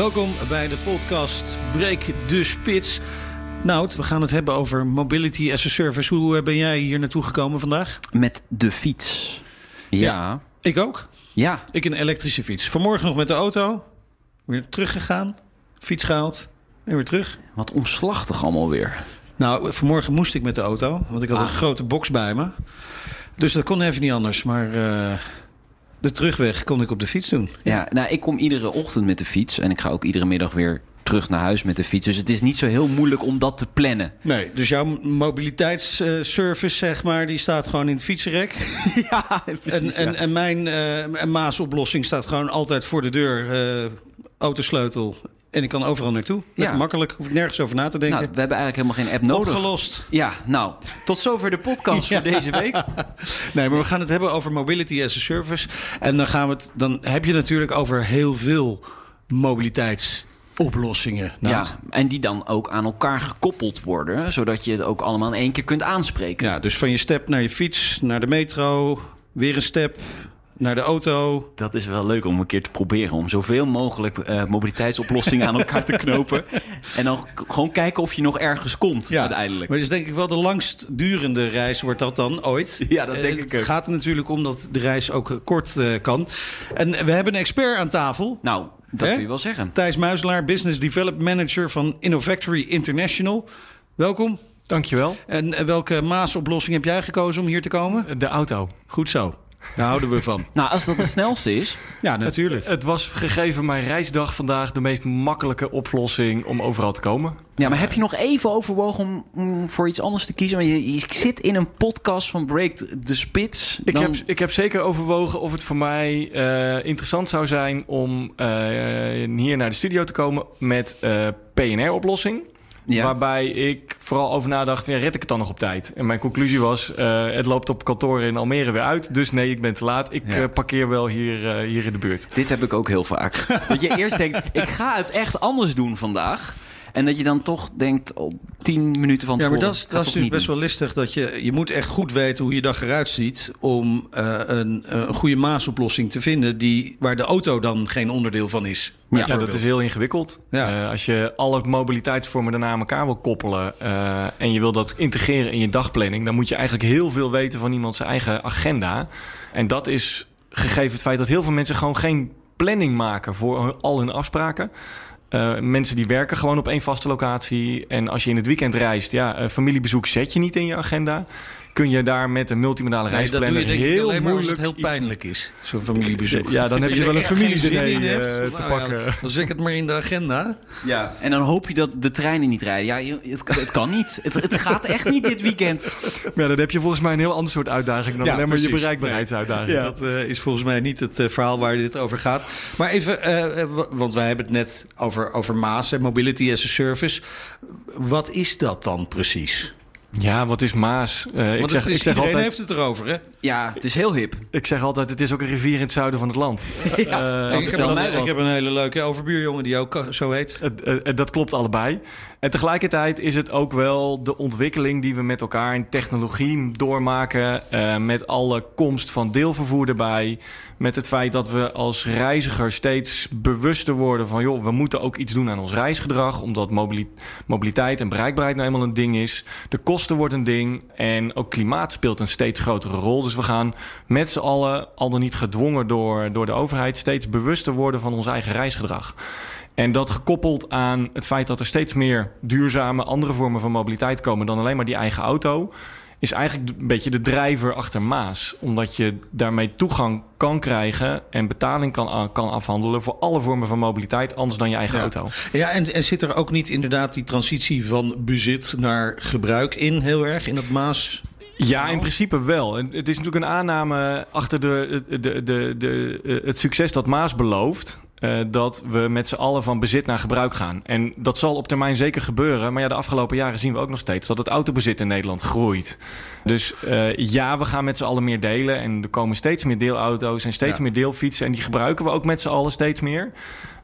Welkom bij de podcast Breek de Spits. Nout, we gaan het hebben over Mobility as a Service. Hoe eh, ben jij hier naartoe gekomen vandaag? Met de fiets. Ja. Ik ook. Ja. Ik een elektrische fiets. Vanmorgen nog met de auto. Weer teruggegaan. Fiets gehaald. En weer terug. Wat omslachtig allemaal weer. Nou, vanmorgen moest ik met de auto. Want ik had Ah. een grote box bij me. Dus dat kon even niet anders. Maar eh, de terugweg kon ik op de fiets doen. Ja, nou, ik kom iedere ochtend met de fiets. En ik ga ook iedere middag weer terug naar huis met de fiets. Dus het is niet zo heel moeilijk om dat te plannen. Nee, dus jouw mobiliteitsservice, zeg maar, die staat gewoon in het fietsenrek. Ja, En, en, en mijn en Maas-oplossing staat gewoon altijd voor de deur. eh, autosleutel. En ik kan overal naartoe. Ja. makkelijk. Hoef ik nergens over na te denken. Nou, we hebben eigenlijk helemaal geen app nodig. Opgelost. Ja, nou, tot zover de podcast Ja. voor deze week. Nee, maar we gaan het hebben over mobility as a service. En dan gaan we het. Dan heb je natuurlijk over heel veel mobiliteitsoplossingen. Ja, en die dan ook aan elkaar gekoppeld worden. Zodat je het ook allemaal in één keer kunt aanspreken. ja, dus van je step naar je fiets, naar de metro, weer een step, naar de auto. Dat is wel leuk om een keer te proberen. Om zoveel mogelijk eh, mobiliteitsoplossingen aan elkaar te knopen. En dan gewoon kijken of je nog ergens komt Ja, uiteindelijk. Maar is denk ik wel de langst durende reis wordt dat dan ooit. Ja, dat denk Eh, ik Het ook. gaat er natuurlijk om dat de reis ook eh, kort eh, kan. En we hebben een expert aan tafel. Nou, dat Hè? kun je wel zeggen. Thijs Muizelaar, Business Development Manager van Innovactory International. Welkom. Dankjewel. En welke Maas-oplossing heb jij gekozen om hier te komen? De auto. Goed zo. Daar houden we van. Nou, als dat het snelste is. Ja, natuurlijk. Het was gegeven mijn reisdag vandaag de meest makkelijke oplossing om overal te komen. Ja, maar heb je nog even overwogen om, om voor iets anders te kiezen? Want je, je zit in een podcast van Break the Spits. Ik, heb, ik heb zeker overwogen of het voor mij eh, interessant zou zijn om eh, hier naar de studio te komen met eh PNR-oplossing. Ja. Waarbij ik vooral over nadacht, ja, red ik het dan nog op tijd? En mijn conclusie was, eh, het loopt op kantoor in Almere weer uit. Dus nee, ik ben te laat. Ik Ja. eh, parkeer wel hier, eh, hier in de buurt. Dit heb ik ook heel vaak. dat je eerst denkt, ik ga het echt anders doen vandaag. En dat je dan toch denkt, op tien minuten van Ja, maar tevoren... dat is, dat is dus best doen. wel listig. Dat je, je moet echt goed weten hoe je dag eruit ziet... om eh, een, een goede Maas-oplossing te vinden... Die, waar de auto dan geen onderdeel van is. Ja, dat is heel ingewikkeld. Ja. Eh, als je alle mobiliteitsvormen daarna aan elkaar wil koppelen eh, en je wil dat integreren in je dagplanning, dan moet je eigenlijk heel veel weten van iemand zijn eigen agenda. En dat is gegeven het feit dat heel veel mensen gewoon geen planning maken voor al hun afspraken. Eh, mensen die werken gewoon op één vaste locatie. En als je in het weekend reist, ja, eh, familiebezoek zet je niet in je agenda. Kun je daar met een multimodale Nee, dat doe reisplanner je heel alleen maar als moeilijk het heel pijnlijk is. Zo'n familiebezoek. Ja, dan heb je wel een er familiediner, zin in hebt, eh, nou te ja, pakken. dan zet ik het maar in de agenda. Ja, en dan hoop je dat de treinen niet rijden. Ja, het, kan- het kan niet. Het, het gaat echt niet dit weekend. Ja, dan heb je volgens mij een heel ander soort uitdaging dan Ja, alleen maar je bereikbaarheidsuitdaging. Ja. Dat eh, is volgens mij niet het eh, verhaal waar dit over gaat. Maar even, wa- want wij hebben het net over, over Maas en Mobility as a Service. Wat is dat dan precies? Ja, wat is Maas? Eh, ik, zeg, het is, ik, zeg iedereen altijd, heeft het erover, hè? Ja, het is heel hip. ik zeg altijd, het is ook een rivier in het zuiden van het land. Eh, Ja, ik, heb vertel een, mij ik heb een hele leuke overbuurjongen die ook zo heet. Dat klopt allebei. En tegelijkertijd is het ook wel de ontwikkeling die we met elkaar in technologie doormaken. eh, met alle komst van deelvervoer erbij. Met het feit dat we als reiziger steeds bewuster worden van... joh, we moeten ook iets doen aan ons reisgedrag. Omdat mobili- mobiliteit en bereikbaarheid nou eenmaal een ding is. De kosten wordt een ding. En ook klimaat speelt een steeds grotere rol. Dus we gaan met z'n allen, al dan niet gedwongen door, door de overheid... steeds bewuster worden van ons eigen reisgedrag. En dat gekoppeld aan het feit dat er steeds meer duurzame andere vormen van mobiliteit komen dan alleen maar die eigen auto, is eigenlijk een beetje de drijver achter Maas. Omdat je daarmee toegang kan krijgen en betaling kan, kan afhandelen voor alle vormen van mobiliteit, anders dan je eigen Ja. auto. Ja, en, en zit er ook niet inderdaad die transitie van bezit naar gebruik in, heel erg, in dat Maas? Ja, in principe wel. En het is natuurlijk een aanname achter de, de, de, de, de, het succes dat Maas belooft. Uh, dat we met z'n allen van bezit naar gebruik gaan. En dat zal op termijn zeker gebeuren. Maar ja, de afgelopen jaren zien we ook nog steeds dat het autobezit in Nederland groeit. Dus uh, ja, we gaan met z'n allen meer delen. En er komen steeds meer deelauto's en steeds ja. meer deelfietsen. En die gebruiken we ook met z'n allen steeds meer.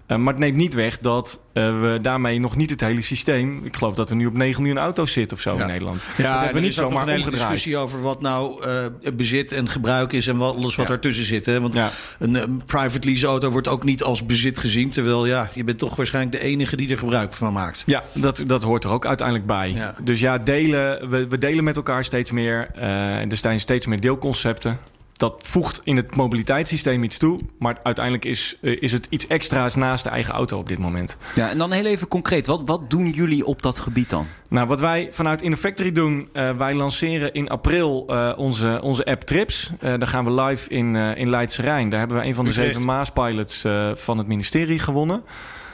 Uh, maar het neemt niet weg dat uh, we daarmee nog niet het hele systeem... Ik geloof dat we nu op 9 miljoen auto's zitten of zo ja. in Nederland. Ja, dat hebben we niet zomaar een hele discussie over wat nou uh, bezit en gebruik is... en wat, alles wat ja. ertussen zit. Hè? Want ja. een, private lease auto wordt ook niet als bezit gezien... terwijl ja, je bent toch waarschijnlijk de enige die er gebruik van maakt. Ja, dat, dat hoort er ook uiteindelijk bij. Dus ja, delen, we, we, delen met elkaar steeds meer. Er zijn steeds meer deelconcepten dat voegt in het mobiliteitssysteem iets toe. Maar uiteindelijk is, uh, is het iets extra's naast de eigen auto op dit moment. Ja, en dan heel even concreet. Wat, wat doen jullie op dat gebied dan? Nou, wat wij vanuit InnoFactory doen... Uh, wij lanceren in april uh, onze, onze app Trips. daar gaan we live in, in Leidse Rijn. Daar hebben we een van de Utrecht. zeven Maaspilots van het ministerie gewonnen.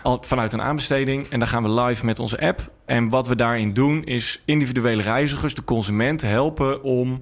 Al vanuit een aanbesteding. En daar gaan we live met onze app. En wat we daarin doen is individuele reizigers, de consument, helpen om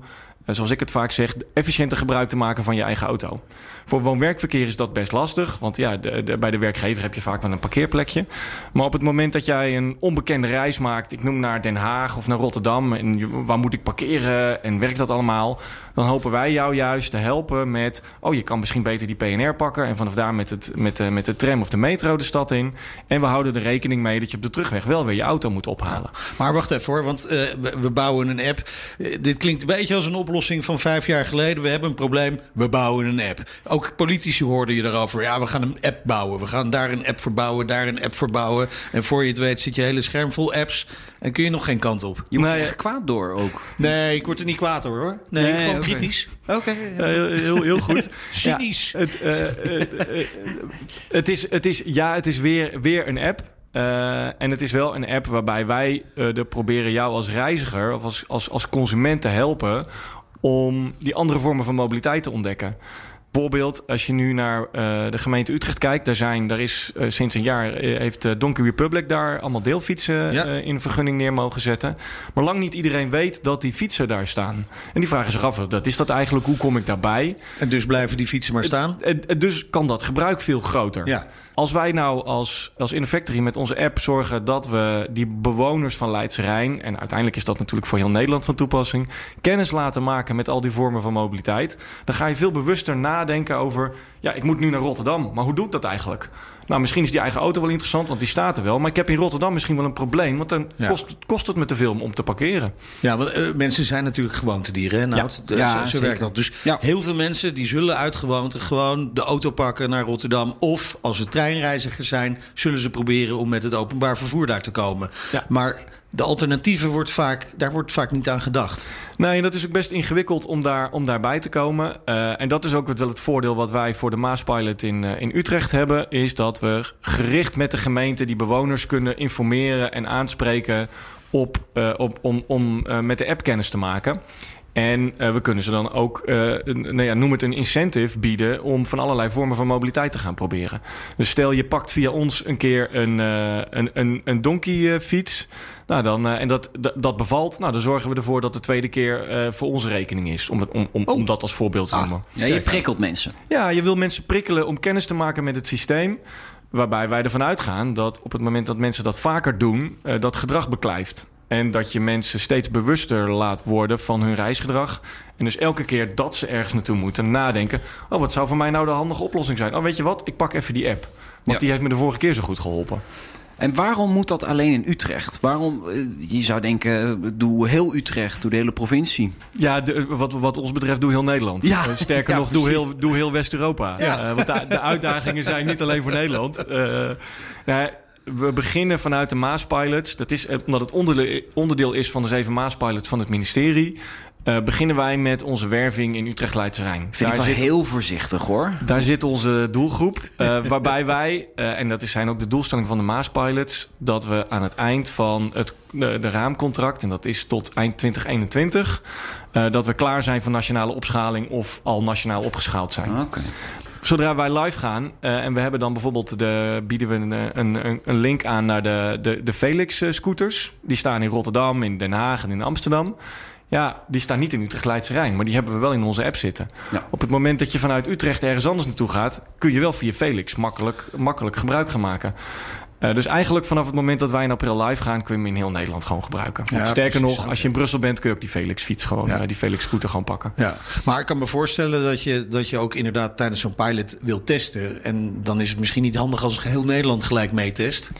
zoals ik het vaak zeg, efficiënter gebruik te maken van je eigen auto. Voor woon-werkverkeer is dat best lastig, want ja, de, bij de werkgever heb je vaak wel een parkeerplekje. Maar op het moment dat jij een onbekende reis maakt, ik noem naar Den Haag of naar Rotterdam, en waar moet ik parkeren en werkt dat allemaal? Dan hopen wij jou juist te helpen met, oh je kan misschien beter die PNR pakken en vanaf daar met, het, met, de, met de tram of de metro de stad in. En we houden er rekening mee dat je op de terugweg wel weer je auto moet ophalen. Maar wacht even hoor, want uh, we, we, bouwen een app. Uh, dit klinkt een beetje als een oplossing van vijf jaar geleden. We hebben een probleem, we bouwen een app. Ook politici hoorden je daarover. Ja, we gaan een app bouwen. We gaan daar een app voor bouwen, daar een app voor bouwen. En voor je het weet zit je hele scherm vol apps. En kun je nog geen kant op. Je wordt nee, echt kwaad door ook. Nee, ik word er niet kwaad door hoor. Nee, nee gewoon okay. kritisch. Oké. Okay. Ja, heel, heel, heel, goed. Cynisch. Ja, het, uh, het, uh, het, is, het is, ja, het is weer, weer een app. Uh, en het is wel een app waarbij wij uh, er proberen jou als reiziger of als, als, als consument te helpen om die andere vormen van mobiliteit te ontdekken. Bijvoorbeeld, als je nu naar uh, de gemeente Utrecht kijkt, daar, zijn, daar is uh, sinds een jaar uh, heeft Donkey Republic daar allemaal deelfietsen ja. in vergunning neer mogen zetten. Maar lang niet iedereen weet dat die fietsen daar staan. En die vragen zich af, dat is dat eigenlijk, hoe kom ik daarbij? En dus blijven die fietsen maar staan? dus kan dat gebruik veel groter. Ja. Als wij nou als, als Innofactory met onze app zorgen dat we die bewoners van Leidse Rijn... en uiteindelijk is dat natuurlijk voor heel Nederland van toepassing... kennis laten maken met al die vormen van mobiliteit... dan ga je veel bewuster nadenken over... ja, ik moet nu naar Rotterdam, maar hoe doe ik dat eigenlijk? Nou, misschien is die eigen auto wel interessant, want die staat er wel. Maar ik heb in Rotterdam misschien wel een probleem. Want dan ja. kost, kost het me te veel om te parkeren. Ja, want uh, mensen zijn natuurlijk gewoontedieren. Nou, ja. ja, zo, zo werkt dat. Dus ja. heel veel mensen die zullen uit gewoonte gewoon de auto pakken naar Rotterdam. Of als ze treinreizigers zijn, zullen ze proberen om met het openbaar vervoer daar te komen. Maar de alternatieven wordt vaak, daar wordt vaak niet aan gedacht. Nee, dat is ook best ingewikkeld om, daar, om daarbij te komen. Uh, en dat is ook wel het voordeel wat wij voor de Maaspilot in, uh, in Utrecht hebben... is dat we gericht met de gemeente die bewoners kunnen informeren en aanspreken... Op, uh, op, om, om met de app kennis te maken. En we kunnen ze dan ook, uh, nou ja, noem het een incentive bieden om van allerlei vormen van mobiliteit te gaan proberen. Dus stel je pakt via ons een keer een, uh, een, een, een. Nou dan, en dat, dat bevalt, nou, dan zorgen we ervoor dat de tweede keer voor onze rekening is. Om, om, om, oh. om dat als voorbeeld te noemen. Ah, ja, je prikkelt mensen. Ja, je wil mensen prikkelen om kennis te maken met het systeem. Waarbij wij ervan uitgaan dat op het moment dat mensen dat vaker doen, dat gedrag beklijft. En dat je mensen steeds bewuster laat worden van hun reisgedrag. En dus elke keer dat ze ergens naartoe moeten nadenken... oh, wat zou voor mij nou de handige oplossing zijn? Oh, weet je wat? Ik pak even die app. Want ja. die heeft me de vorige keer zo goed geholpen. En waarom moet dat alleen in Utrecht? Waarom, je zou denken, doe heel Utrecht, doe de hele provincie. Ja, de, wat, wat ons betreft, doe heel Nederland. Ja. Uh, sterker ja, nog, doe heel, doe heel West-Europa. Ja. Uh, want de, de, uitdagingen zijn niet alleen voor Nederland. Uh, nou, we beginnen vanuit de Maaspilots. Dat is omdat het onderdeel, onderdeel is van de zeven Maaspilots van het ministerie. Uh, beginnen wij met onze werving in Utrecht Leidse Rijn. Vind daar ik wel zit, heel voorzichtig hoor. Daar zit onze doelgroep. Uh, waarbij wij, uh, en dat zijn ook de doelstelling van de Maaspilots... dat we aan het eind van het de, de raamcontract... en dat is tot eind 2021... dat we klaar zijn voor nationale opschaling... of al nationaal opgeschaald zijn. Oké. Okay. Zodra wij live gaan uh, en we hebben dan bijvoorbeeld de, bieden we een, een, een link aan naar de, de, de Felix scooters. Die staan in Rotterdam, in Den Haag en in Amsterdam. Ja, die staan niet in Utrecht Leidse Rijn, maar die hebben we wel in onze app zitten. Ja. Op het moment dat je vanuit Utrecht ergens anders naartoe gaat, kun je wel via Felix makkelijk, makkelijk gebruik gaan maken. Uh, dus eigenlijk vanaf het moment dat wij in april live gaan, kun je hem in heel Nederland gewoon gebruiken. Ja, Sterker nog, als je in Brussel bent, kun je ook die Felix fiets gewoon, ja. uh, die Felix scooter gewoon pakken. Ja, maar ik kan me voorstellen dat je, dat je ook inderdaad tijdens zo'n pilot wil testen. En dan is het misschien niet handig als heel Nederland gelijk meetest.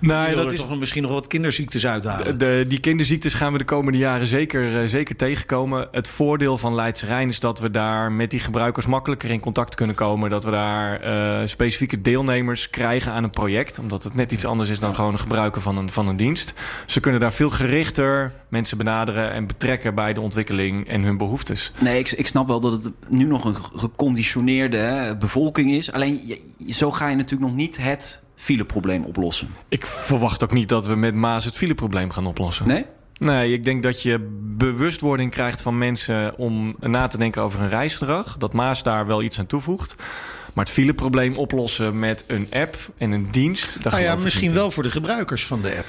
Nee, dat is toch misschien nog wat kinderziektes uithalen. De, die kinderziektes gaan we de komende jaren zeker, uh, zeker tegenkomen. Het voordeel van Leidse Rijn is dat we daar met die gebruikers makkelijker in contact kunnen komen. Dat we daar uh, specifieke deelnemers krijgen aan een project. Omdat het net iets anders is dan gewoon een gebruiker van een, van een dienst. Ze kunnen daar veel gerichter mensen benaderen en betrekken bij de ontwikkeling en hun behoeftes. Nee, ik, ik snap wel dat het nu nog een geconditioneerde bevolking is. Alleen zo ga je natuurlijk nog niet het fileprobleem oplossen. Ik verwacht ook niet dat we met Maas het fileprobleem gaan oplossen. Nee? Nee, ik denk dat je bewustwording krijgt van mensen om na te denken over hun reisgedrag. Dat Maas daar wel iets aan toevoegt. Maar het fileprobleem oplossen met een app en een dienst. Nou ja, misschien wel voor de gebruikers van de app.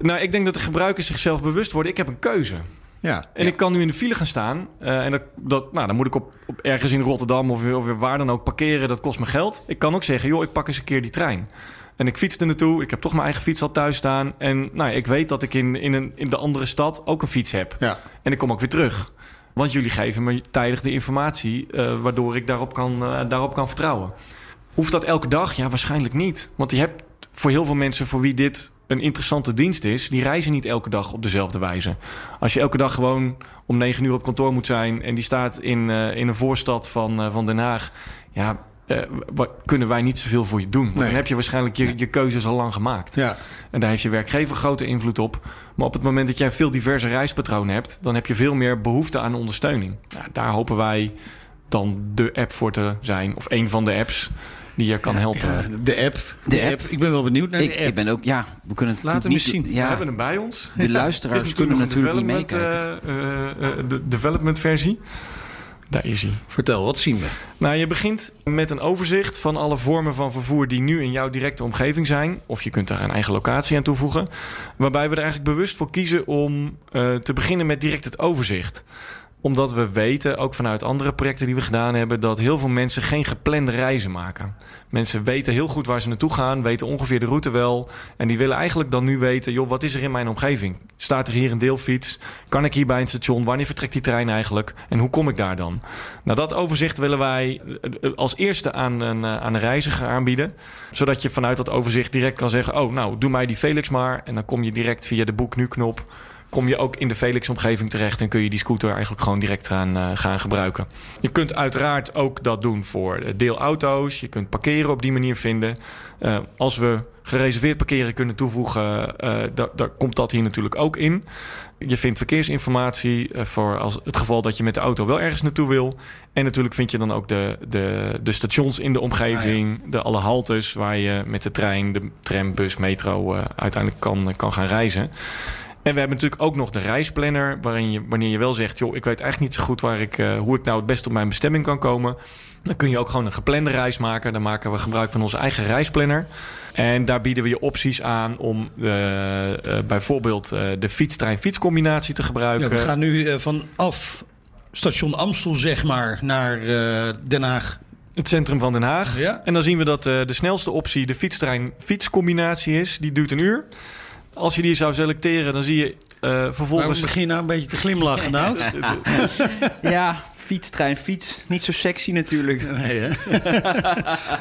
Nou, ik denk dat de gebruikers zichzelf bewust worden. Ik heb een keuze. Ja, en ja. ik kan nu in de file gaan staan. Uh, en dat, dat, nou, dan moet ik op, op ergens in Rotterdam of, of waar dan ook parkeren. Dat kost me geld. Ik kan ook zeggen, joh, ik pak eens een keer die trein. En ik fiets er naartoe. Ik heb toch mijn eigen fiets al thuis staan. En nou, ik weet dat ik in, in, een, in de andere stad ook een fiets heb. Ja. En ik kom ook weer terug. Want jullie geven me tijdig de informatie... Uh, waardoor ik daarop kan, uh, daarop kan vertrouwen. Hoeft dat elke dag? Ja, waarschijnlijk niet. Want je hebt voor heel veel mensen voor wie dit een interessante dienst is... die reizen niet elke dag op dezelfde wijze. Als je elke dag gewoon om negen uur op kantoor moet zijn... en die staat in, uh, in een voorstad van, van Den Haag... ja, uh, wat, kunnen wij niet zoveel voor je doen. Want Nee. dan heb je waarschijnlijk je, je keuzes al lang gemaakt. Ja. En daar heeft je werkgever grote invloed op. Maar op het moment dat jij veel diverse reispatronen hebt... dan heb je veel meer behoefte aan ondersteuning. Nou, daar hopen wij dan de app voor te zijn. Of een van de apps die je kan helpen. Ja, de app. De, De app. Ik ben wel benieuwd naar Ik, de app. ik ben ook, ja, we kunnen het hem niet... zien. We hebben hem bij ons. de luisteraars Het is kunnen natuurlijk niet meekijken. uh, uh, de development versie. Daar is hij. Vertel, wat zien we? Nou, je begint met een overzicht van alle vormen van vervoer die nu in jouw directe omgeving zijn. Of je kunt daar een eigen locatie aan toevoegen. Waarbij we er eigenlijk bewust voor kiezen om uh, te beginnen met direct het overzicht omdat we weten, ook vanuit andere projecten die we gedaan hebben, dat heel veel mensen geen geplande reizen maken. Mensen weten heel goed waar ze naartoe gaan, weten ongeveer de route wel. En die willen eigenlijk dan nu weten, joh, wat is er in mijn omgeving? Staat er hier een deelfiets? Kan ik hier bij een station? Wanneer vertrekt die trein eigenlijk? En hoe kom ik daar dan? Nou, dat overzicht willen wij als eerste aan een, aan een reiziger aanbieden. Zodat je vanuit dat overzicht direct kan zeggen, oh, nou, doe mij die Felix maar. En dan kom je direct via de boek nu knop kom je ook in de Felix-omgeving terecht en kun je die scooter eigenlijk gewoon direct gaan, uh, gaan gebruiken. Je kunt uiteraard ook dat doen voor deelauto's. Je kunt parkeren op die manier vinden. Uh, als we gereserveerd parkeren kunnen toevoegen, uh, daar komt dat hier natuurlijk ook in. Je vindt verkeersinformatie voor als het geval dat je met de auto wel ergens naartoe wil. En natuurlijk vind je dan ook de, de, de stations in de omgeving, ah, ja. de alle haltes waar je met de trein, de tram, bus, metro uiteindelijk kan, kan gaan reizen. En we hebben natuurlijk ook nog de reisplanner, waarin je, wanneer je wel zegt, joh, ik weet eigenlijk niet zo goed waar ik, uh, hoe ik nou het best op mijn bestemming kan komen. Dan kun je ook gewoon een geplande reis maken. Dan maken we gebruik van onze eigen reisplanner. En daar bieden we je opties aan om uh, uh, bijvoorbeeld de fietstrein-fietscombinatie te gebruiken. Ja, we gaan nu vanaf station Amstel, zeg maar, naar Den Haag. Het centrum van Den Haag. Ja. En dan zien we dat de snelste optie de fietstrein-fietscombinatie is. Die duurt een uur. Als je die zou selecteren, dan zie je uh, vervolgens... Waarom begin je nou een beetje te glimlachen, nou? ja, fiets, trein, fiets. Niet zo sexy natuurlijk. Nee, hè?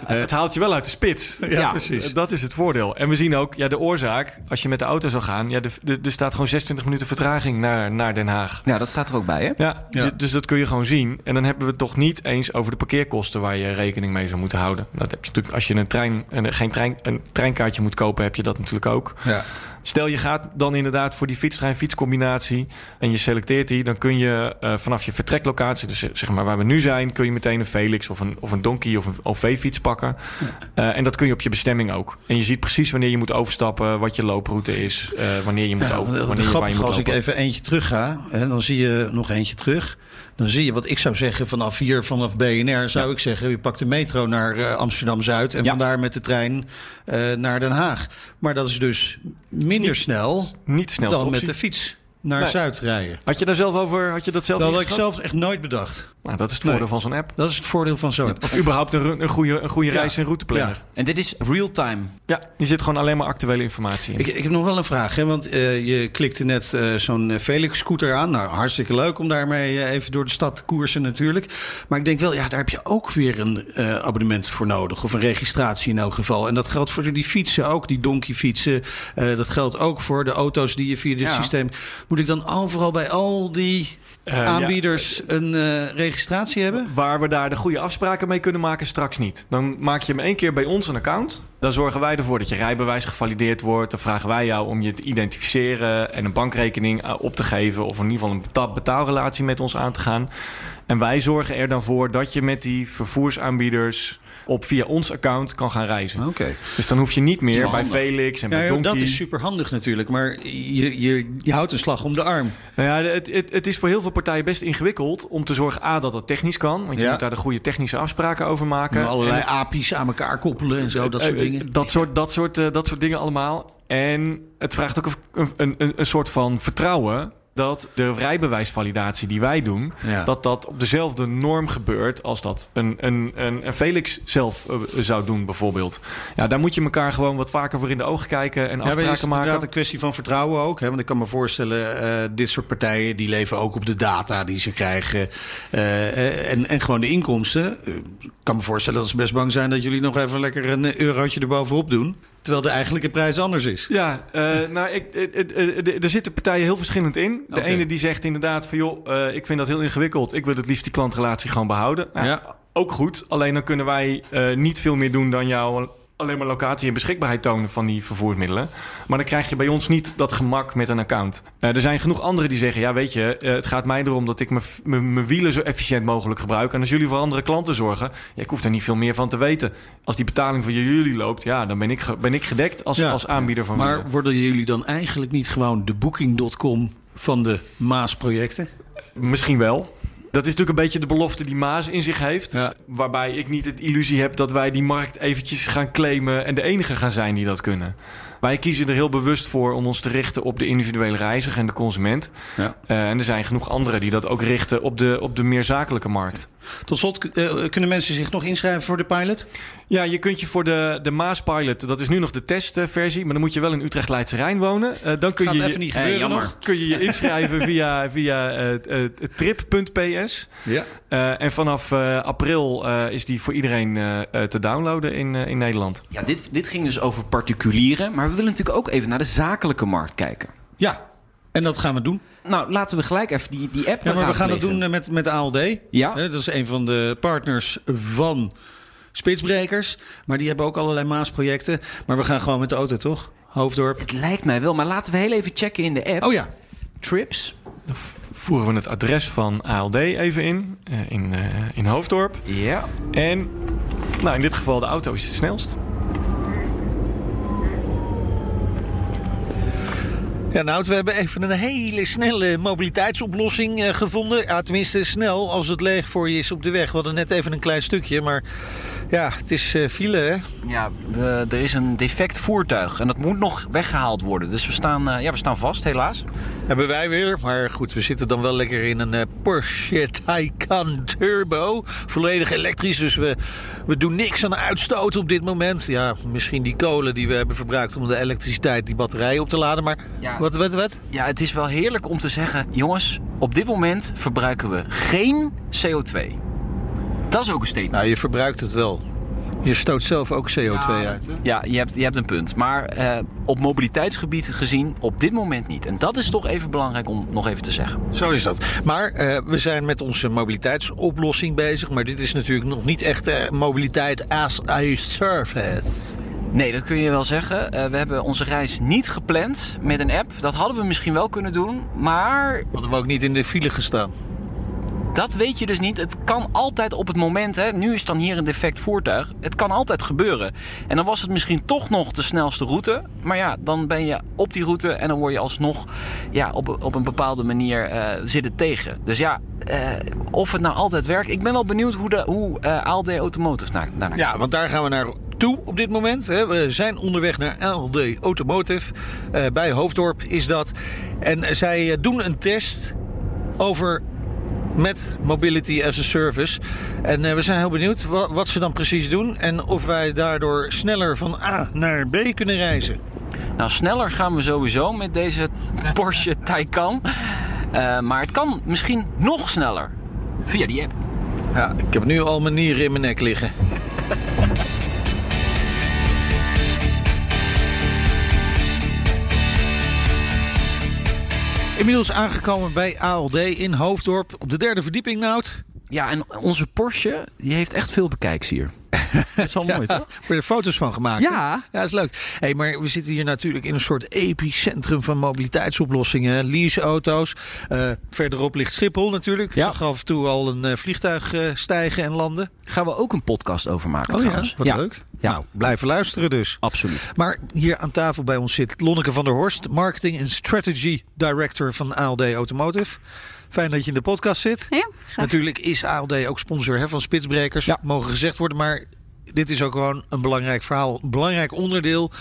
het haalt je wel uit de spits. Ja, ja, precies. Dat is het voordeel. En we zien ook, ja, de oorzaak, als je met de auto zou gaan... Ja, er staat gewoon 26 minuten vertraging naar, naar Den Haag. Ja, dat staat er ook bij, hè? Ja, ja. Dus dat kun je gewoon zien. En dan hebben we het toch niet eens over de parkeerkosten... waar je rekening mee zou moeten houden. Dat heb je natuurlijk, als je een, trein, een, geen trein, een treinkaartje moet kopen... heb je dat natuurlijk ook. Ja. Stel je gaat dan inderdaad voor die fietstrein-fietscombinatie en je selecteert die, dan kun je uh, vanaf je vertreklocatie, dus zeg maar waar we nu zijn, kun je meteen een Felix of een, of een Donkey of een OV-fiets pakken. Uh, en dat kun je op je bestemming ook. En je ziet precies wanneer je moet overstappen, wat je looproute is, uh, wanneer je moet ja, over. Wanneer je, waar je moet als lopen. ik even eentje terug ga, hè, dan zie je nog eentje terug. Dan zie je wat ik zou zeggen vanaf hier, vanaf BNR, zou ja. ik zeggen: je pakt de metro naar uh, Amsterdam Zuid en ja. vandaar met de trein uh, naar Den Haag. Maar dat is dus minder niet, snel niet dan met de fiets. naar Nee. Zuid rijden. Had je daar zelf over, had je dat zelf Dat had ik zelf echt nooit bedacht. Nou, dat is het Nee. voordeel van zo'n app. Dat is het voordeel van zo'n app. Of überhaupt een, een goede, een goede Ja. reis- en routeplanner. En dit is real-time. Ja. je zit gewoon alleen maar actuele informatie in. Ik, ik heb nog wel een vraag, hè? want eh, je klikte net eh, zo'n eh, Felix-scooter aan. Nou, hartstikke leuk om daarmee even door de stad te koersen natuurlijk. Maar ik denk wel, ja, daar heb je ook weer een eh, abonnement voor nodig. Of een registratie in elk geval. En dat geldt voor die fietsen ook, die donkeyfietsen. Eh dat geldt ook voor de auto's die je via dit Ja. systeem... Moet ik dan overal bij al die Eh, ja. aanbieders een eh, registratie hebben? Waar we daar de goede afspraken mee kunnen maken, straks niet. Dan maak je hem één keer bij ons een account. Dan zorgen wij ervoor dat je rijbewijs gevalideerd wordt. Dan vragen wij jou om je te identificeren en een bankrekening eh, op te geven. Of in ieder geval een beta- betaalrelatie met ons aan te gaan. En wij zorgen er dan voor dat je met die vervoersaanbieders op via ons account kan gaan reizen. Oké. Dus dan hoef je niet meer bij handig. Felix en Ja, bij ja, Donkey... dat is super handig natuurlijk, maar je, je, je houdt een slag om de arm. Nou ja, het, het, het is voor heel veel partijen best ingewikkeld om te zorgen A, dat het technisch kan. Want je Ja. moet daar de goede technische afspraken over maken. En allerlei En- API's aan elkaar koppelen en zo, dat soort Eh, dingen. Dat soort, dat, soort, eh, dat soort dingen allemaal. En het vraagt ook een, een, een soort van vertrouwen dat de rijbewijsvalidatie die wij doen, Ja. dat dat op dezelfde norm gebeurt als dat een, een, een, een Felix zelf eh, zou doen bijvoorbeeld. Ja, daar moet je elkaar gewoon wat vaker voor in de ogen kijken en Ja, maar het afspraken is inderdaad maken. een kwestie van vertrouwen ook. Hè? Want ik kan me voorstellen, eh, dit soort partijen... die leven ook op de data die ze krijgen. eh, en, en gewoon de inkomsten. Ik kan me voorstellen dat ze best bang zijn... dat jullie nog even lekker een eurotje erbovenop doen. Terwijl de eigenlijke prijs anders is. Ja, eh, nou, ik, eh, eh, er zitten partijen heel verschillend in. De ene die zegt inderdaad van... joh, ik vind dat heel ingewikkeld. Ik wil het liefst die klantrelatie gewoon behouden. Nou, Ja. Ook goed, alleen dan kunnen wij niet veel meer doen... dan jou alleen maar locatie en beschikbaarheid tonen van die vervoermiddelen. Maar dan krijg je bij ons niet dat gemak met een account. Eh, er zijn genoeg anderen die zeggen... ja, weet je, eh, het gaat mij erom dat ik mijn- wielen zo efficiënt mogelijk gebruik. En als jullie voor andere klanten zorgen... Ja, ik hoef er niet veel meer van te weten. Als die betaling voor jullie loopt... ja, dan ben ik, ben ik gedekt als, Ja. als aanbieder van Maar wielen. worden jullie dan eigenlijk niet gewoon de Booking.com... van de Maas-projecten? Misschien wel. Dat is natuurlijk een beetje de belofte die Maas in zich heeft. Ja. Waarbij ik niet het illusie heb dat wij die markt eventjes gaan claimen... en de enige gaan zijn die dat kunnen. Wij kiezen er heel bewust voor om ons te richten op de individuele reiziger en de consument. Ja. Eh, en er zijn genoeg anderen die dat ook richten op de, op de meer zakelijke markt. Tot slot, eh, kunnen mensen zich nog inschrijven voor de pilot? Ja, je kunt je voor de, de Maas Pilot, dat is nu nog de testversie... maar dan moet je wel in Utrecht Leidse Rijn wonen. Eh, dan kun Gaat je je- even niet gebeuren jammer. nog. kun je je inschrijven via, via eh, eh, trip.ps. Ja. Eh, en vanaf eh, april eh, is die voor iedereen te downloaden in, in Nederland. Ja, dit, dit ging dus over particulieren. Maar we willen natuurlijk ook even naar de zakelijke markt kijken. ja, en dat gaan we doen. Nou, laten we gelijk even die, die app Ja, maar we gaan dat doen eh, met, met ALD. Ja. Hè, dat is een van de partners van Spitsbrekers. Maar die hebben ook allerlei Maasprojecten. Maar we gaan gewoon met de auto, toch? Hoofddorp. Het lijkt mij wel, maar laten we heel even checken in de app. Oh ja. Trips. Dan voeren we het adres van ALD even in, eh, in, eh, in Hoofddorp. Ja. En nou, in dit geval de auto is het snelst. Ja, nou, we hebben even een hele snelle mobiliteitsoplossing eh, gevonden. Ja, tenminste snel als het leeg voor je is op de weg. We hadden net even een klein stukje, maar ja, het is eh, file, hè? Ja, we- er is een defect voertuig en dat moet nog weggehaald worden. Dus we staan, eh, ja, we staan vast, helaas. Hebben wij weer. Maar goed, we zitten dan wel lekker in een eh, Porsche Taycan Turbo. Volledig elektrisch, dus we, we doen niks aan de uitstoot op dit moment. Ja, misschien die kolen die we hebben verbruikt om de elektriciteit, die batterijen op te laden. Maar Ja. wat, wat, wat? Ja, het is wel heerlijk om te zeggen... jongens, op dit moment verbruiken we geen CO2. Dat is ook een statement. Nou, je verbruikt het wel. Je stoot zelf ook CO2 Ja. uit. Hè? Ja, je hebt, je hebt een punt. Maar eh, op mobiliteitsgebied gezien op dit moment niet. En dat is toch even belangrijk om nog even te zeggen. Zo is dat. Maar eh, we zijn met onze mobiliteitsoplossing bezig. Maar dit is natuurlijk nog niet echt eh, mobiliteit as a service. Nee, dat kun je wel zeggen. Eh, we hebben onze reis niet gepland met een app. Dat hadden we misschien wel kunnen doen. Maar Hadden we ook niet in de file gestaan. Dat weet je dus niet. Het kan altijd op het moment, hè, nu is dan hier een defect voertuig. Het kan altijd gebeuren. En dan was het misschien toch nog de snelste route. Maar ja, dan ben je op die route en dan word je alsnog ja, op, op een bepaalde manier uh, zitten tegen. Dus ja, uh, of het nou altijd werkt. Ik ben wel benieuwd hoe, de, hoe uh, ALD Automotive naar, daarnaar Ja, want daar gaan we naar toe op dit moment. We zijn onderweg naar ALD Automotive. Bij Hoofddorp is dat. En zij doen een test over met Mobility as a Service. En uh, we zijn heel benieuwd wat, wat, ze dan precies doen en of wij daardoor sneller van A naar B kunnen reizen. Nou, sneller gaan we sowieso met deze Porsche Taycan. Uh, maar het kan misschien nog sneller via die app. Ja, ik heb nu al manieren in mijn nek liggen. Inmiddels aangekomen bij ALD in Hoofddorp op de derde verdieping, Nout. Ja, en onze Porsche die heeft echt veel bekijks hier. Dat is wel mooi, ja, toch? Heb je er foto's van gemaakt? Ja. Ja, dat is leuk. Hey, maar we zitten hier natuurlijk in een soort epicentrum van mobiliteitsoplossingen. Leaseauto's. Uh, verderop ligt Schiphol natuurlijk. Ja. Ik zag af en toe al een uh, vliegtuig uh, stijgen en landen. Gaan we ook een podcast over maken oh, trouwens. Ja, wat ja. leuk. Ja. Nou, blijven luisteren dus. Absoluut. Maar hier aan tafel bij ons zit Lonneke van der Horst, Marketing en Strategy Director van ALD Automotive. Fijn dat je in de podcast zit. Ja, Natuurlijk is ALD ook sponsor hè, van Spitsbrekers. Ja. Mogen gezegd worden, maar dit is ook gewoon een belangrijk verhaal. Een belangrijk onderdeel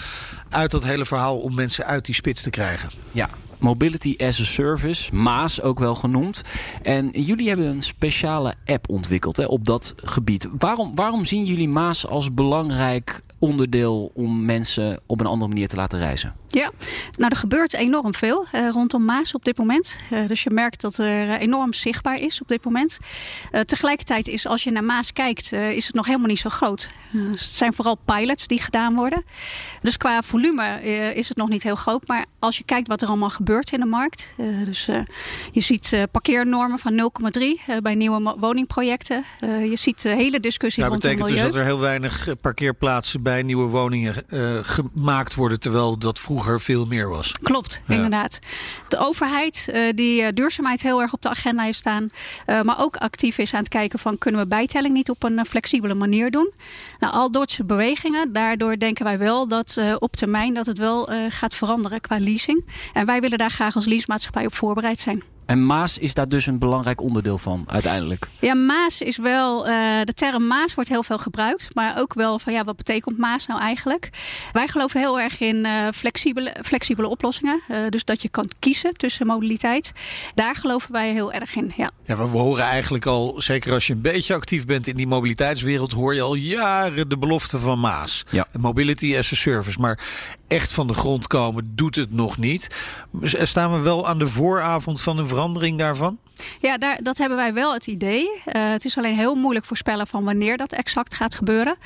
uit dat hele verhaal om mensen uit die spits te krijgen. Ja, Mobility as a Service, MAAS ook wel genoemd. En jullie hebben een speciale app ontwikkeld hè, op dat gebied. Waarom, waarom zien jullie MAAS als belangrijk onderdeel om mensen op een andere manier te laten reizen? Ja, nou er gebeurt enorm veel uh, rondom Maas op dit moment. Uh, dus je merkt dat er uh, enorm zichtbaar is op dit moment. tegelijkertijd is als je naar Maas kijkt, is het nog helemaal niet zo groot. het zijn vooral pilots die gedaan worden. Dus qua volume is het nog niet heel groot. Maar als je kijkt wat er allemaal gebeurt in de markt. dus je ziet parkeernormen van 0,3 bij nieuwe woningprojecten. je ziet de hele discussie ja, rondom betekent milieu. dus dat er heel weinig parkeerplaatsen bij nieuwe woningen gemaakt worden. Terwijl dat vroeger veel meer was. Klopt, ja. inderdaad. De overheid uh, die uh, duurzaamheid heel erg op de agenda heeft staan. Uh, maar ook actief is aan het kijken van kunnen we bijtelling niet op een flexibele manier doen. Nou, al soort bewegingen. Daardoor denken wij wel dat op termijn dat het wel gaat veranderen qua leasing. En wij willen daar graag als leasemaatschappij op voorbereid zijn. En Maas is daar dus een belangrijk onderdeel van uiteindelijk. Ja, Maas is wel. Uh, de term Maas wordt heel veel gebruikt. Maar ook wel van ja, wat betekent Maas nou eigenlijk? Wij geloven heel erg in uh, flexibele, flexibele oplossingen. Uh, dus dat je kan kiezen tussen modaliteit. Daar geloven wij heel erg in. Ja. Ja, we horen eigenlijk al, zeker als je een beetje actief bent in die mobiliteitswereld, hoor je al jaren de belofte van Maas. Ja. Mobility as a service. Maar echt van de grond komen doet het nog niet. Staan we wel aan de vooravond van een verandering daarvan? Ja, daar, dat hebben wij wel het idee. Uh, het is alleen heel moeilijk voorspellen van wanneer dat exact gaat gebeuren.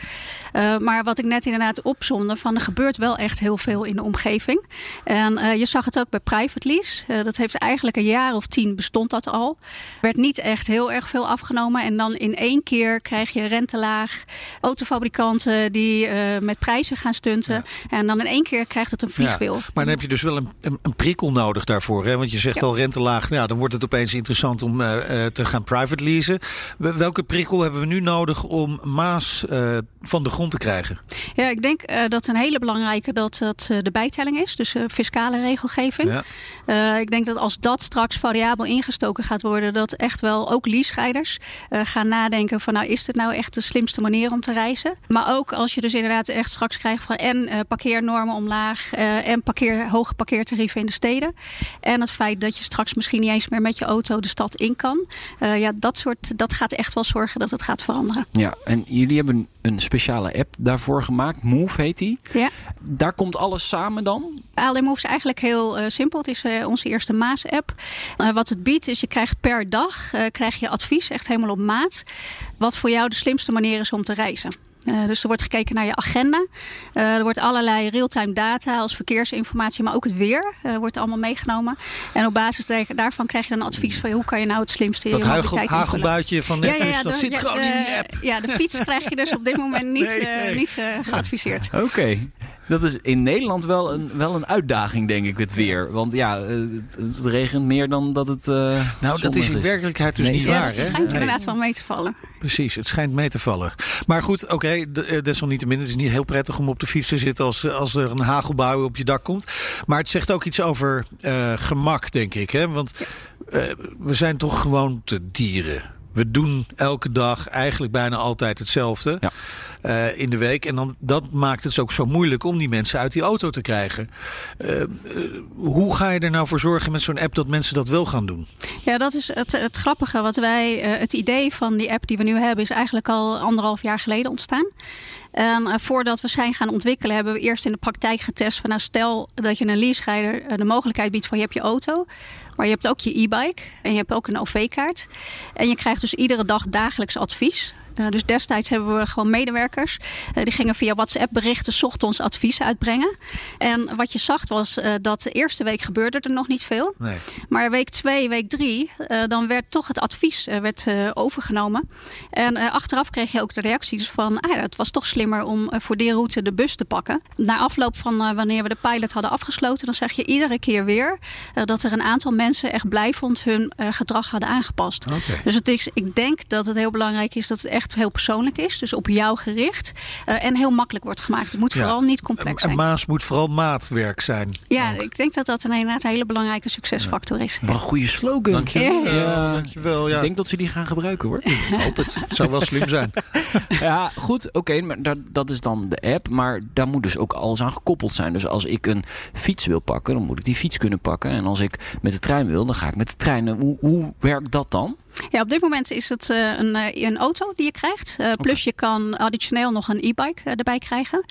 Uh, maar wat ik net inderdaad opzonde, van er gebeurt wel echt heel veel in de omgeving. En uh, je zag het ook bij private lease. dat heeft eigenlijk een jaar of tien bestond dat al. Werd niet echt heel erg veel afgenomen. En dan in één keer krijg je rentelaag. Autofabrikanten die met prijzen gaan stunten. Ja. En dan in één keer krijgt het een vliegwiel. Ja, maar dan heb je dus wel een, een, een prikkel nodig daarvoor. Hè? Want je zegt ja. al rentelaag, ja, dan wordt het opeens interessant om uh, uh, te gaan private leasen. Welke prikkel hebben we nu nodig om Maas uh, van de grond te krijgen? Ja, ik denk dat een hele belangrijke dat dat de bijtelling is. Dus fiscale regelgeving. Ja. ik denk dat als dat straks variabel ingestoken gaat worden, dat echt wel ook leasescheiders gaan nadenken van nou is dit nou echt de slimste manier om te reizen. Maar ook als je dus inderdaad echt straks krijgt van en parkeernormen omlaag en parkeer, hoge parkeertarieven in de steden. En het feit dat je straks misschien niet eens meer met je auto de stad in kan. Uh, ja, dat, soort, dat gaat echt wel zorgen dat het gaat veranderen. Ja, en jullie hebben een speciale app daarvoor gemaakt. Move heet die. Ja. Daar komt alles samen dan? ALD Move is eigenlijk heel uh, simpel. Het is uh, onze eerste Maas-app. wat het biedt is je krijgt per dag krijg je advies, echt helemaal op maat. Wat voor jou de slimste manier is om te reizen. Uh, dus er wordt gekeken naar je agenda. Uh, er wordt allerlei real-time data als verkeersinformatie, maar ook het weer uh, wordt allemaal meegenomen. En op basis daarvan krijg je dan advies van hoe kan je nou het slimste dat in je mobiliteit Dat hagelbuitje van net ja, ja, ja, dus, dat de, zit gewoon in die app. Ja, de fiets krijg je dus op dit moment niet, nee, nee. niet geadviseerd. Oké. Okay. Dat is in Nederland wel een, wel een uitdaging, denk ik, het weer. Want ja, eh, het, het regent meer dan dat het. Uh, nou, dat is in werkelijkheid dus Nee, niet Ja, waar. het hè? schijnt Nee. inderdaad wel mee te vallen. Precies, het schijnt mee te vallen. Maar goed, oké, de- eh, desalniettemin, het is niet heel prettig om op de fiets te zitten als, als er een hagelbui op je dak komt. Maar het zegt ook iets over eh, gemak, denk ik. Hè? Want eh, we zijn toch gewoon te dieren. We doen elke dag eigenlijk bijna altijd hetzelfde Ja. Eh, in de week. En dan, dat maakt het ook zo moeilijk om die mensen uit die auto te krijgen. Eh, eh, hoe ga je er nou voor zorgen met zo'n app dat mensen dat wel gaan doen? Ja, dat is het, het grappige. Wat wij, het idee van die app die we nu hebben, is eigenlijk al anderhalf jaar geleden ontstaan. En voordat we zijn gaan ontwikkelen, hebben we eerst in de praktijk getest van nou stel dat je een leaserijder de mogelijkheid biedt van je hebt je auto, maar je hebt ook je e-bike en je hebt ook een OV-kaart. En je krijgt dus iedere dag dagelijks advies. Eh, dus destijds hebben we gewoon medewerkers. eh, die gingen via WhatsApp berichten, 's ochtends advies uitbrengen. En wat je zag was eh, dat de eerste week gebeurde er nog niet veel. Nee. Maar week twee, week drie, dan werd toch het advies werd, overgenomen. En achteraf kreeg je ook de reacties van... Ah, het was toch slimmer om voor die route de bus te pakken. Na afloop van wanneer we de pilot hadden afgesloten... dan zag je iedere keer weer dat er een aantal mensen echt blijvend hun eh, gedrag hadden aangepast. Dus het is, ik denk dat het heel belangrijk is dat het echt heel persoonlijk is. Dus op jou gericht. eh, en heel makkelijk wordt gemaakt. Het moet Ja. vooral niet complex En zijn. Maas moet vooral maatwerk zijn. Ja, ook. ik denk dat dat een, inderdaad een hele belangrijke succesfactor is. Wat een goede slogan. Ja, dankjewel. Ja. Ik denk dat ze die gaan gebruiken hoor. Ik hoop het. Het zou wel slim zijn. Ja, goed, oké, maar dat, dat is dan de app. Maar daar moet dus ook alles aan gekoppeld zijn. Dus als ik een fiets wil pakken, dan moet ik die fiets kunnen pakken. En als ik met de trein wil, dan ga ik met de trein. Hoe, hoe werkt dat dan? Ja, op dit moment is het eh, een, eh, een auto die je krijgt. Eh, plus je kan additioneel nog een e-bike erbij krijgen.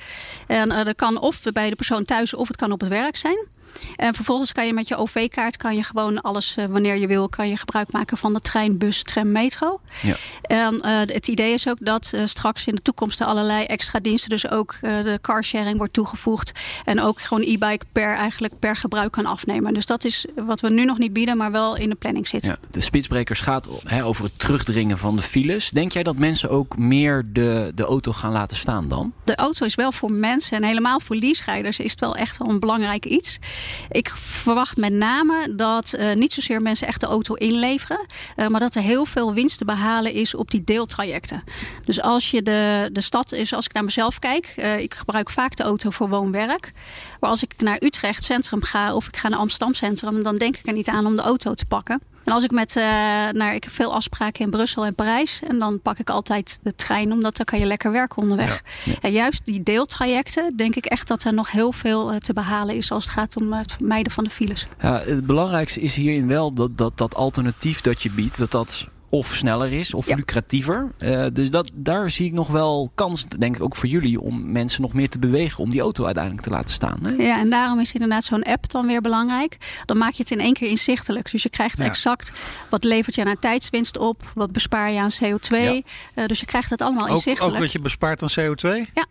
En dat kan of bij de persoon thuis of het kan op het werk zijn. En vervolgens kan je met je OV-kaart kan je gewoon alles eh, wanneer je wil, kan je gebruik maken van de trein, bus, tram, metro. Ja. En eh, het idee is ook dat eh, straks in de toekomst er allerlei extra diensten, dus ook de carsharing wordt toegevoegd. En ook gewoon e-bike per eigenlijk per gebruik kan afnemen. Dus dat is wat we nu nog niet bieden, maar wel in de planning zit. Ja, de spitsbrekers gaat over het terugdringen van de files. Denk jij dat mensen ook meer de, de auto gaan laten staan dan? de auto is wel voor mensen en helemaal voor leaserijders is het wel echt wel een belangrijk iets. Ik verwacht met name dat eh, niet zozeer mensen echt de auto inleveren, eh, maar dat er heel veel winst te behalen is op die deeltrajecten. Dus als je de, de stad is, als ik naar mezelf kijk, eh, ik gebruik vaak de auto voor woon-werk. Maar als ik naar Utrecht Centrum ga of ik ga naar Amsterdam Centrum, dan denk ik er niet aan om de auto te pakken. En als ik met, eh, naar, ik heb veel afspraken in Brussel en Parijs. En dan pak ik altijd de trein, omdat dan kan je lekker werken onderweg. En juist die deeltrajecten, denk ik echt dat er nog heel veel eh, te behalen is als het gaat om het vermijden van de files. Ja, het belangrijkste is hierin wel dat, dat dat alternatief dat je biedt, dat dat of sneller is of Ja. lucratiever. Eh, dus dat, daar zie ik nog wel kans, denk ik ook voor jullie, om mensen nog meer te bewegen om die auto uiteindelijk te laten staan. Hè? Ja, en daarom is inderdaad zo'n app dan weer belangrijk. Dan maak je het in één keer inzichtelijk. Dus je krijgt Ja. exact wat levert je aan tijdswinst op, wat bespaar je aan CO2. Ja. Eh, dus je krijgt het allemaal Ook, ook inzichtelijk. wat je bespaart aan CO2? Ja.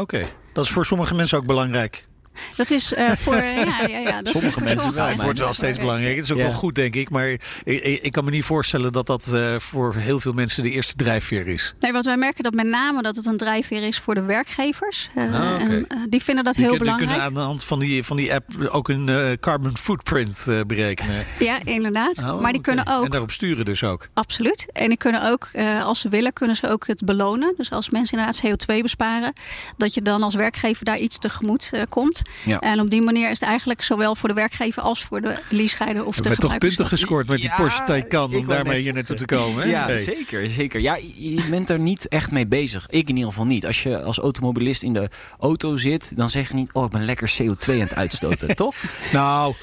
Oké, dat is voor sommige mensen ook belangrijk. Dat is eh, voor. ja, ja, ja, dat Sommige is mensen wel, het wordt wel steeds belangrijker. Het is ook Ja. wel goed, denk ik. Maar ik, ik, kan me niet voorstellen dat dat eh, voor heel veel mensen de eerste drijfveer is. Nee, wat wij merken dat met name dat het een drijfveer is voor de werkgevers. Eh, Ah, en, die vinden dat Die, heel kun- die belangrijk. kunnen aan de hand van die, van die app ook een carbon footprint eh, berekenen. Ja, inderdaad. Oh, maar die kunnen ook En daarop sturen dus ook. Absoluut. En die kunnen ook, eh, als ze willen, kunnen ze ook het belonen. Dus als mensen inderdaad CO2 besparen, dat je dan als werkgever daar iets tegemoet komt. Ja. En op die manier is het eigenlijk zowel voor de werkgever als voor de leaserijder of Er de werd toch gebruikers. punten gescoord met die Ja, Porsche Taycan om daarmee net hier naartoe te komen. Hè? Ja, Hey. zeker, zeker. Ja, je je bent er niet echt mee bezig. Ik in ieder geval niet. Als je als automobilist in de auto zit, dan zeg je niet... oh, ik ben lekker CO2 aan het uitstoten, toch? Nou,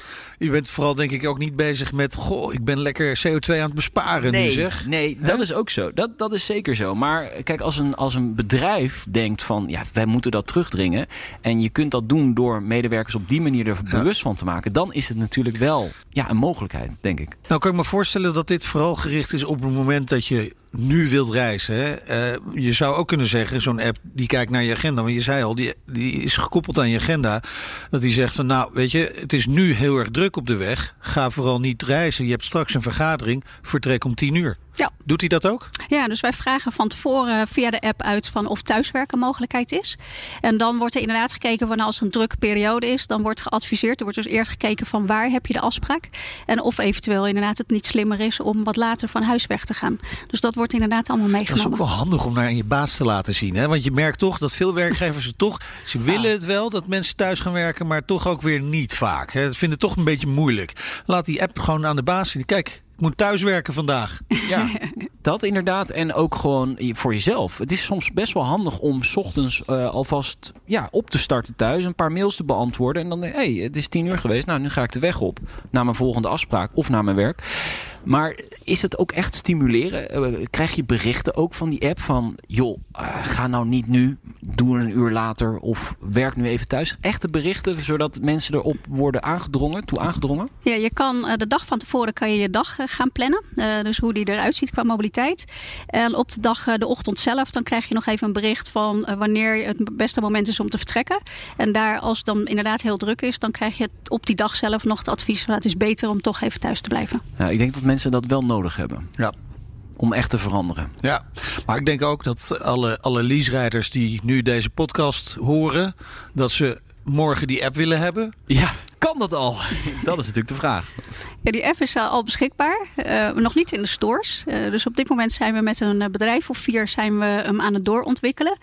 je bent vooral denk ik ook niet bezig met... goh, ik ben lekker CO2 aan het besparen nu zeg. nee, dat is ook zo. Dat, dat is zeker zo. Maar kijk, als een, als een bedrijf denkt van... ja, wij moeten dat terugdringen... en je kunt dat doen door medewerkers op die manier er bewust van te maken... dan is het natuurlijk wel ja, een mogelijkheid, denk ik. Nou kan ik me voorstellen dat dit vooral gericht is op het moment dat je nu wilt reizen. Hè? Eh, je zou ook kunnen zeggen, zo'n app die kijkt naar je agenda. Want je zei al, die, die is gekoppeld aan je agenda. Dat die zegt van nou, weet je, het is nu heel erg druk op de weg. Ga vooral niet reizen. Je hebt straks een vergadering. Vertrek om tien uur. Ja. Doet hij dat ook? Ja, dus wij vragen van tevoren via de app uit van of thuiswerken mogelijkheid is. En dan wordt er inderdaad gekeken van als er een drukke periode is, dan wordt geadviseerd. Er wordt dus eerst gekeken van waar heb je de afspraak. En of eventueel inderdaad het niet slimmer is om wat later van huis weg te gaan. Dus dat wordt inderdaad allemaal meegenomen. Dat is ook wel handig om naar je baas te laten zien. Hè? Want je merkt toch dat veel werkgevers het toch... Ze willen het wel dat mensen thuis gaan werken, maar toch ook weer niet vaak. Hè? Ze vinden het toch een beetje moeilijk. Laat die app gewoon aan de baas zien. Kijk, moet thuiswerken vandaag. Ja, dat inderdaad. En ook gewoon voor jezelf. Het is soms best wel handig om 's ochtends uh, alvast ja, op te starten thuis. Een paar mails te beantwoorden. En dan, hé, hey, het is tien uur geweest. Nou, nu ga ik de weg op. Naar mijn volgende afspraak of naar mijn werk. Maar is het ook echt stimuleren? Uh, krijg je berichten ook van die app van... joh, uh, ga nou niet nu, doe een uur later of werk nu even thuis. Echte berichten, zodat mensen erop worden aangedrongen, toe aangedrongen? Ja, je kan uh, de dag van tevoren kan je je dag gaan plannen. dus hoe die eruit ziet qua mobiliteit. En op de dag, de ochtend zelf, dan krijg je nog even een bericht van... wanneer het beste moment is om te vertrekken. En daar, als het dan inderdaad heel druk is... dan krijg je op die dag zelf nog het advies van... het is beter om toch even thuis te blijven. Ja, ik denk dat mensen dat wel nodig hebben. Ja. Om echt te veranderen. Ja, maar ik denk ook dat alle, alle lease-rijders die nu deze podcast horen... dat ze morgen die app willen hebben. Ja, kan dat al? Dat is natuurlijk de vraag. Ja, die app is al beschikbaar. Uh, nog niet in de stores. Uh, dus op dit moment zijn we met een bedrijf of vier zijn we hem aan het doorontwikkelen.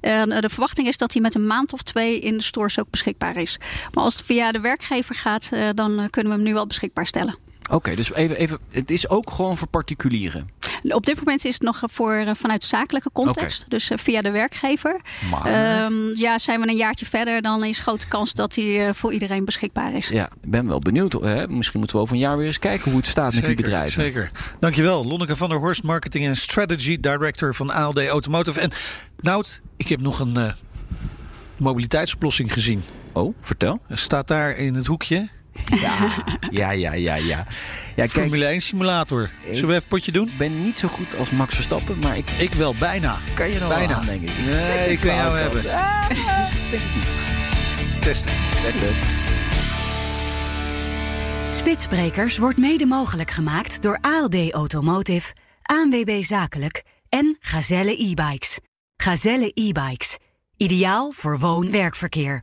En uh, de verwachting is dat hij met een maand of twee in de stores ook beschikbaar is. Maar als het via de werkgever gaat, dan kunnen we hem nu al beschikbaar stellen. Oké, okay, dus even, even, het is ook gewoon voor particulieren? Op dit moment is het nog voor, vanuit zakelijke context. Okay. Dus uh, via de werkgever. Maar... Um, ja, zijn we een jaartje verder, dan is grote kans dat hij uh, voor iedereen beschikbaar is. Ja, ik ben wel benieuwd. Hè? Misschien moeten we over een jaar weer eens kijken hoe het staat zeker, met die bedrijven. Zeker. Dankjewel, Lonneke van der Horst, Marketing en Strategy Director van ALD Automotive. En Nout, ik heb nog een uh, mobiliteitsoplossing gezien. Oh, vertel. Er staat daar in het hoekje ja, ja, ja, ja. ja. ja Formule 1 simulator. Zullen we even een potje doen? Ik ben niet zo goed als Max Verstappen, maar ik... Ik wel, bijna. Kan je nog bijna. aan, denk ik. Nee, ik kan jou hebben. Ah, denk ik niet. Testen. Testen. Spitsbrekers wordt mede mogelijk gemaakt door ALD Automotive, ANWB Zakelijk en Gazelle e-bikes. Gazelle e-bikes. Ideaal voor woon-werkverkeer.